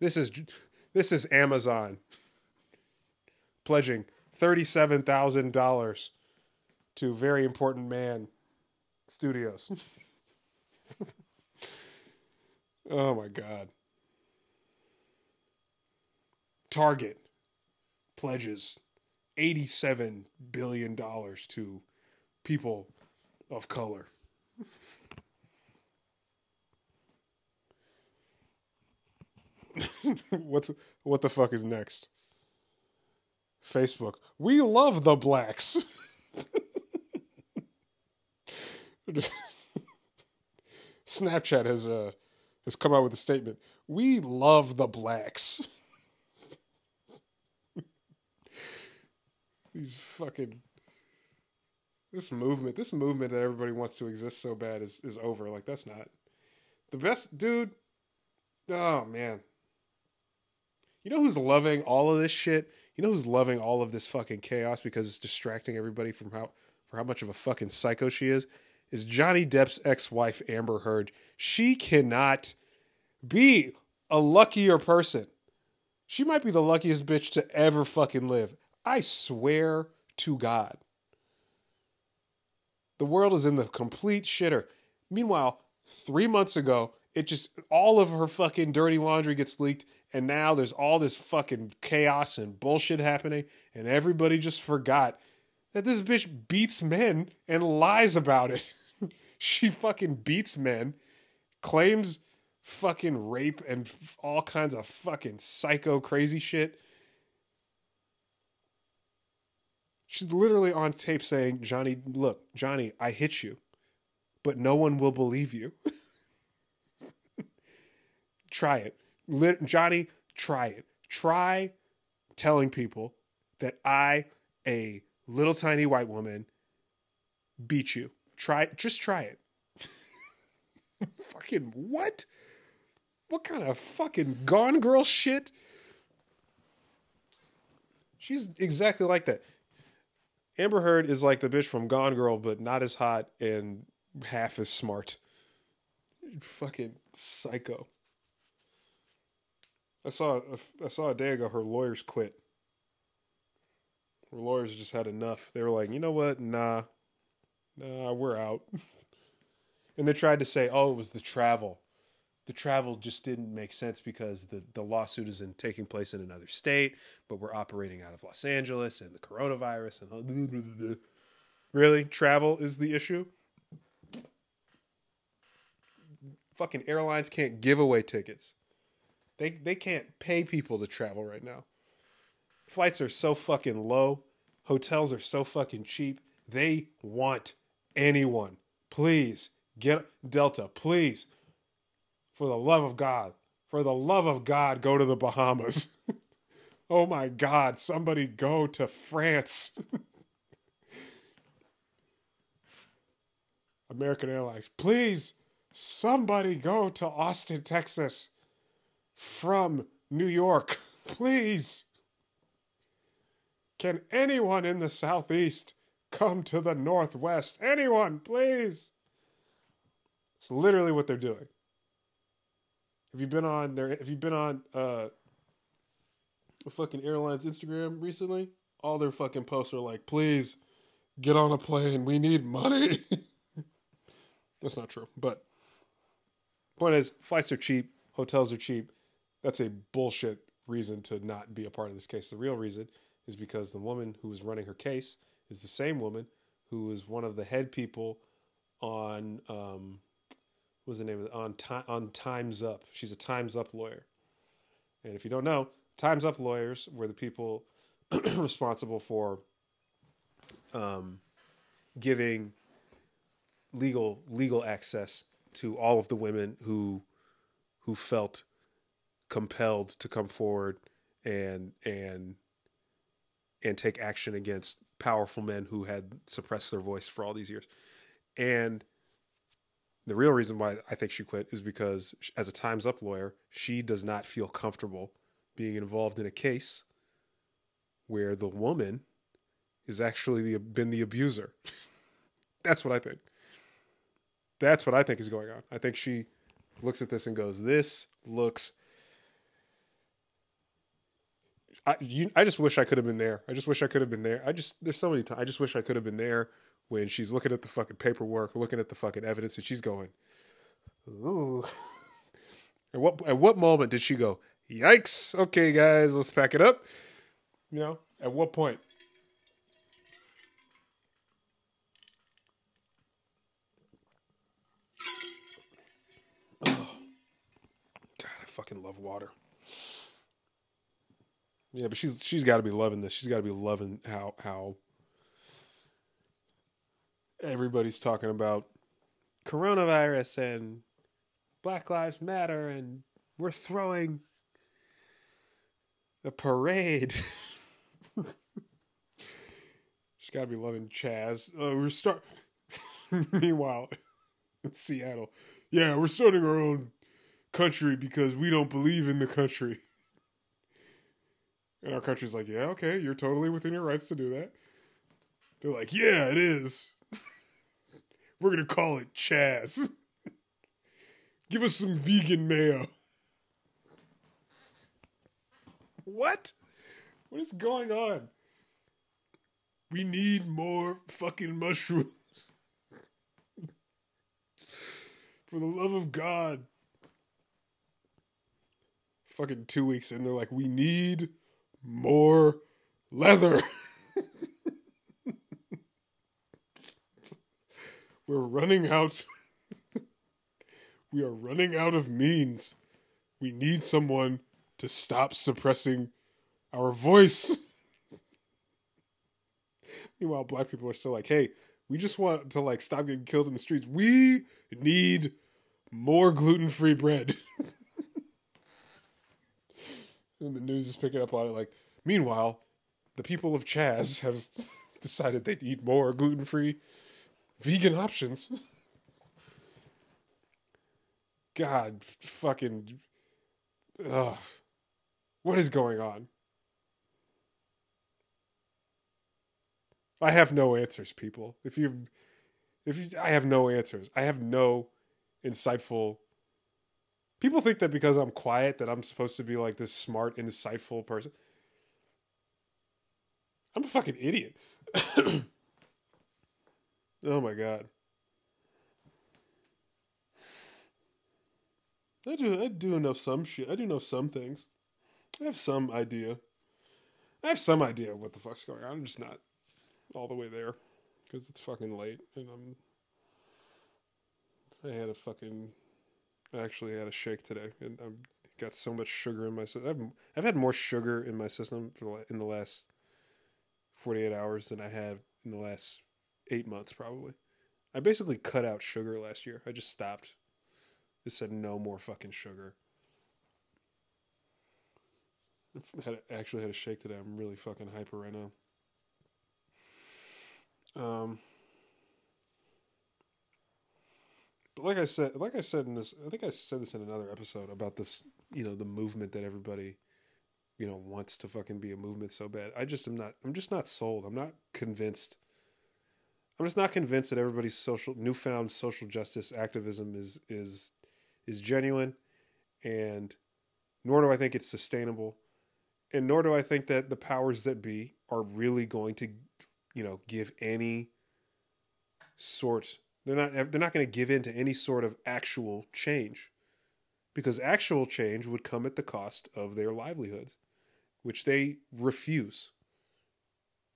This is this is Amazon pledging thirty-seven thousand dollars to very important man studios. *laughs* oh my god. Target pledges $87 billion to people of color. *laughs* What's what the fuck is next? Facebook. We love the blacks. *laughs* Snapchat has uh has come out with a statement. We love the blacks. *laughs* These fucking this movement, this movement that everybody wants to exist so bad is is over. Like that's not the best dude. Oh man. You know who's loving all of this shit? You know who's loving all of this fucking chaos because it's distracting everybody from how for how much of a fucking psycho she is? Is Johnny Depp's ex-wife Amber Heard. She cannot be a luckier person. She might be the luckiest bitch to ever fucking live. I swear to God. The world is in the complete shitter. Meanwhile, three months ago, it just all of her fucking dirty laundry gets leaked, and now there's all this fucking chaos and bullshit happening, and everybody just forgot that this bitch beats men and lies about it. *laughs* she fucking beats men, claims fucking rape and f- all kinds of fucking psycho crazy shit. She's literally on tape saying, Johnny, look, Johnny, I hit you, but no one will believe you. *laughs* try it. Lit- Johnny, try it. Try telling people that I, a little tiny white woman, beat you. Try just try it. *laughs* fucking what? What kind of fucking gone girl shit? She's exactly like that. Amber Heard is like the bitch from Gone Girl, but not as hot and half as smart. Fucking psycho. I saw I saw a day ago her lawyers quit. Her lawyers just had enough. They were like, you know what? Nah, nah, we're out. *laughs* and they tried to say, oh, it was the travel. The travel just didn't make sense because the, the lawsuit is in taking place in another state, but we're operating out of Los Angeles and the coronavirus and all, *laughs* really travel is the issue. Fucking airlines can't give away tickets. They they can't pay people to travel right now. Flights are so fucking low. Hotels are so fucking cheap. They want anyone. Please get Delta. Please, for the love of God, for the love of God, go to the Bahamas. *laughs* oh my God, somebody go to France. *laughs* American Airlines, please, somebody go to Austin, Texas from New York, *laughs* please. Can anyone in the Southeast come to the Northwest? Anyone, please. It's literally what they're doing. Have you been on there? Have you been on uh, the fucking airline's Instagram recently? All their fucking posts are like, please get on a plane. We need money. *laughs* That's not true. But point is, flights are cheap, hotels are cheap. That's a bullshit reason to not be a part of this case. The real reason is because the woman who was running her case is the same woman who was one of the head people on um, what was the name of it on time on Times Up. She's a Times Up lawyer, and if you don't know, Times Up lawyers were the people *clears throat* responsible for um, giving legal legal access to all of the women who who felt compelled to come forward and and and take action against powerful men who had suppressed their voice for all these years. And the real reason why I think she quit is because as a Times Up lawyer, she does not feel comfortable being involved in a case where the woman is actually the, been the abuser. *laughs* That's what I think. That's what I think is going on. I think she looks at this and goes, "This looks." I you, I just wish I could have been there. I just wish I could have been there. I just there's so many times. I just wish I could have been there when she's looking at the fucking paperwork, looking at the fucking evidence, and she's going, "Ooh." *laughs* At what at what moment did she go, "Yikes! Okay, guys, let's pack it up"? You know, at what point? *sighs* God, I fucking love water. Yeah, but she's she's got to be loving this. She's got to be loving how how everybody's talking about coronavirus and Black Lives Matter and we're throwing a parade. *laughs* she's got to be loving Chaz. Uh, we're start. *laughs* Meanwhile, in Seattle, yeah, we're starting our own country because we don't believe in the country. And our country's like, yeah, okay, you're totally within your rights to do that. They're like, yeah, it is. *laughs* We're going to call it Chaz. *laughs* Give us some vegan mayo. What? What is going on? We need more fucking mushrooms. *laughs* For the love of God. Fucking two weeks in, they're like, we need more leather. *laughs* We're running out. *laughs* we are running out of means. We need someone to stop suppressing our voice. *laughs* Meanwhile, black people are still like, hey, we just want to like stop getting killed in the streets. We need more gluten-free bread. And the news is picking up on it like, meanwhile, the people of Chaz *laughs* have decided they'd eat more gluten-free vegan options. *laughs* God, fucking, ugh. What is going on? I have no answers, people. If you, if you, I have no answers. I have no insightful. People think that because I'm quiet that I'm supposed to be like this smart, insightful person. I'm a fucking idiot. *coughs* oh my god. I do I do know some shit. I do know some things. I have some idea. I have some idea of what the fuck's going on. I'm just not all the way there because it's fucking late and I'm. I had a fucking. I actually had a shake today and I've got so much sugar in my system. I've, I've had more sugar in my system for in the last 48 hours than I have in the last eight months, probably. I basically cut out sugar last year. I just stopped. Just said no more fucking sugar. I *laughs* had actually had a shake today. I'm really fucking hyper right now. Um, but like I said, like I said in this, I think I said this in another episode about this. You know, the movement that everybody, you know, wants to fucking be a movement so bad. I just am not. I'm just not sold. I'm not convinced. I'm just not convinced that everybody's social newfound social justice activism is is is genuine, and nor do I think it's sustainable, and nor do I think that the powers that be are really going to you know give any sort they're not they're not going to give in to any sort of actual change because actual change would come at the cost of their livelihoods which they refuse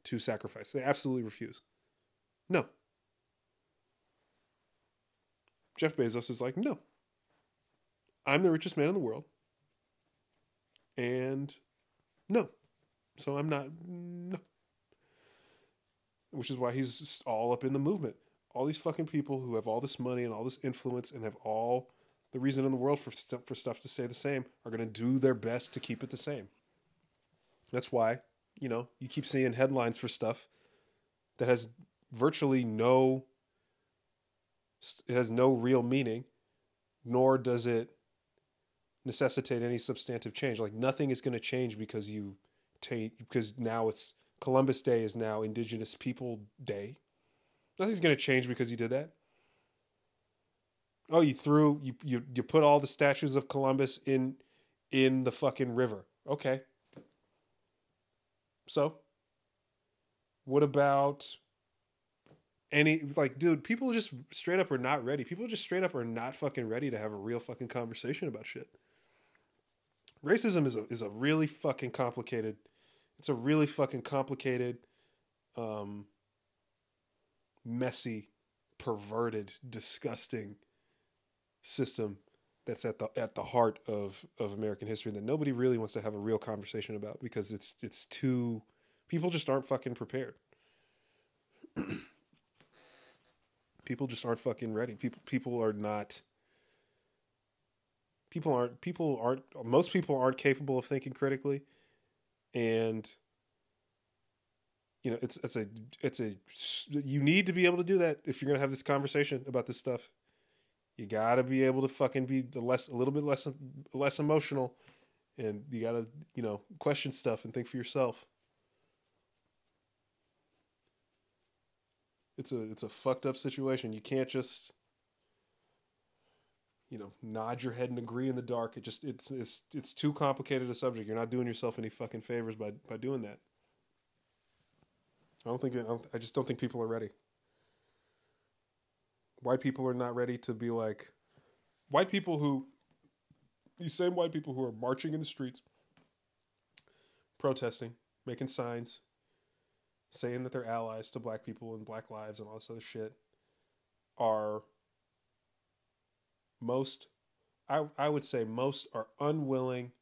to sacrifice. They absolutely refuse. No. Jeff Bezos is like no. I'm the richest man in the world. And no. So I'm not no. Which is why he's all up in the movement. All these fucking people who have all this money and all this influence and have all the reason in the world for st- for stuff to stay the same are going to do their best to keep it the same. That's why, you know, you keep seeing headlines for stuff that has virtually no it has no real meaning nor does it necessitate any substantive change. Like nothing is going to change because you taint because now it's Columbus Day is now Indigenous People Day. Nothing's to change because you did that. Oh, you threw you you you put all the statues of Columbus in in the fucking river. Okay. So, what about any like dude, people just straight up are not ready. People just straight up are not fucking ready to have a real fucking conversation about shit. Racism is a is a really fucking complicated it's a really fucking complicated um messy, perverted, disgusting system that's at the at the heart of of American history that nobody really wants to have a real conversation about because it's it's too people just aren't fucking prepared. *clears throat* people just aren't fucking ready. People people are not people aren't people aren't most people aren't capable of thinking critically and you know it's it's a it's a you need to be able to do that if you're to have this conversation about this stuff. You got to be able to fucking be the less a little bit less less emotional and you got to you know question stuff and think for yourself. It's a it's a fucked up situation. You can't just you know nod your head and agree in the dark. It just it's it's it's too complicated a subject. You're not doing yourself any fucking favors by by doing that i don't think I, don't, I just don't think people are ready. White people are not ready to be like white people who these same white people who are marching in the streets protesting making signs saying that they're allies to black people and black lives and all this other shit are most I, I would say most are unwilling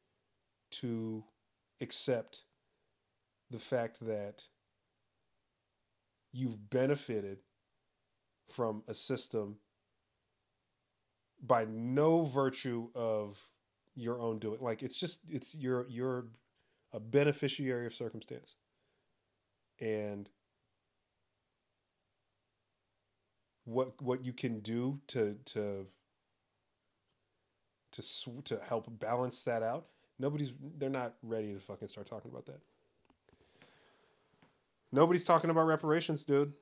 to accept the fact that you've benefited from a system by no virtue of your own doing like it's just it's you're you're a beneficiary of circumstance. And what what you can do to to to to help balance that out nobody's they're not ready to fucking start talking about that nobody's talking about reparations dude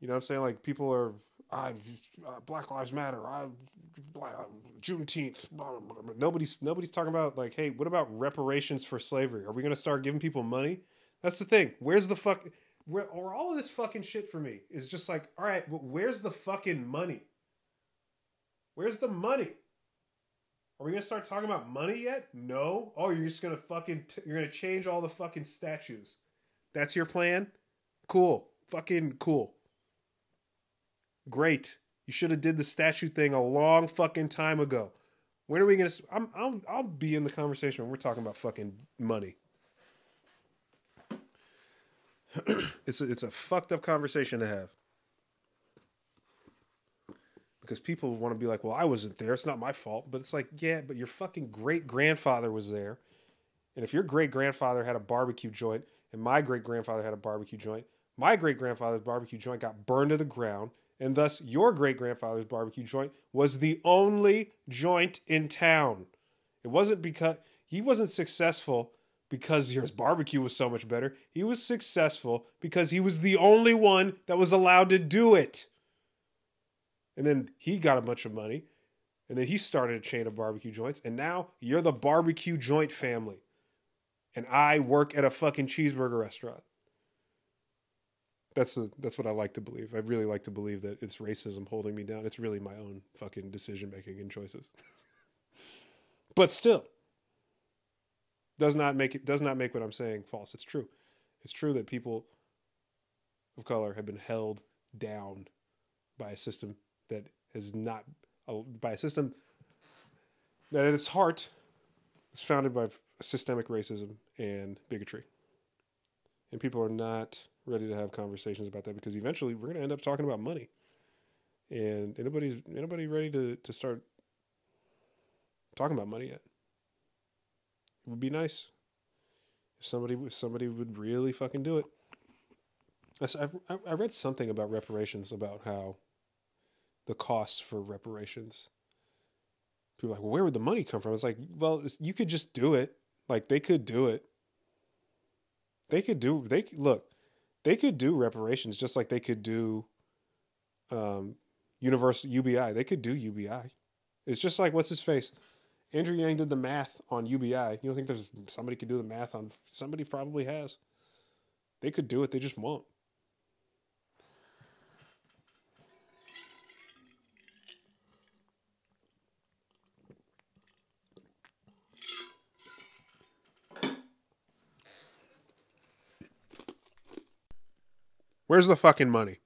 you know what I'm saying? Like people are, ah, uh, Black Lives Matter, ah, I, uh, Juneteenth. Blah, blah, blah. Nobody's nobody's talking about like, hey, what about reparations for slavery? Are we gonna start giving people money? That's the thing. Where's the fuck? Where or all of this fucking shit for me is just like, all right, but where's the fucking money? Where's the money? Are we gonna start talking about money yet? No. Oh, you're just gonna fucking t- you're gonna change all the fucking statues. That's your plan? Cool. Fucking cool. Great. You should have did the statue thing a long fucking time ago. When are we gonna? I'm, I'll, I'll be in the conversation when we're talking about fucking money. *clears throat* it's a, it's a fucked up conversation to have because people want to be like, well, I wasn't there. It's not my fault. But it's like, yeah, but your fucking great grandfather was there. And if your great grandfather had a barbecue joint and my great grandfather had a barbecue joint, my great grandfather's barbecue joint got burned to the ground and thus your great grandfather's barbecue joint was the only joint in town. It wasn't because he wasn't successful because his barbecue was so much better. He was successful because he was the only one that was allowed to do it. And then he got a bunch of money. And then he started a chain of barbecue joints. And now you're the barbecue joint family. And I work at a fucking cheeseburger restaurant. That's the that's what I like to believe. I really like to believe that it's racism holding me down. It's really my own fucking decision making and choices. but still, does not make it does not make what I'm saying false. It's true. It's true that people of color have been held down by a system that has not by a system that at its heart is founded by systemic racism and bigotry. And people are not ready to have conversations about that because eventually we're going to end up talking about money. And anybody's anybody ready to to start talking about money yet? It would be nice if somebody if somebody would really fucking do it. I, I read something about reparations about how the costs for reparations. People are like, well, where would the money come from? It's like, well, you could just do it. Like they could do it They could do. They look. They could do reparations just like they could do. Um, universal UBI. They could do UBI. It's just like what's his face. Andrew Yang did the math on UBI. You don't think there's somebody could do the math on? Somebody probably has. They could do it. They just won't. Where's the fucking money?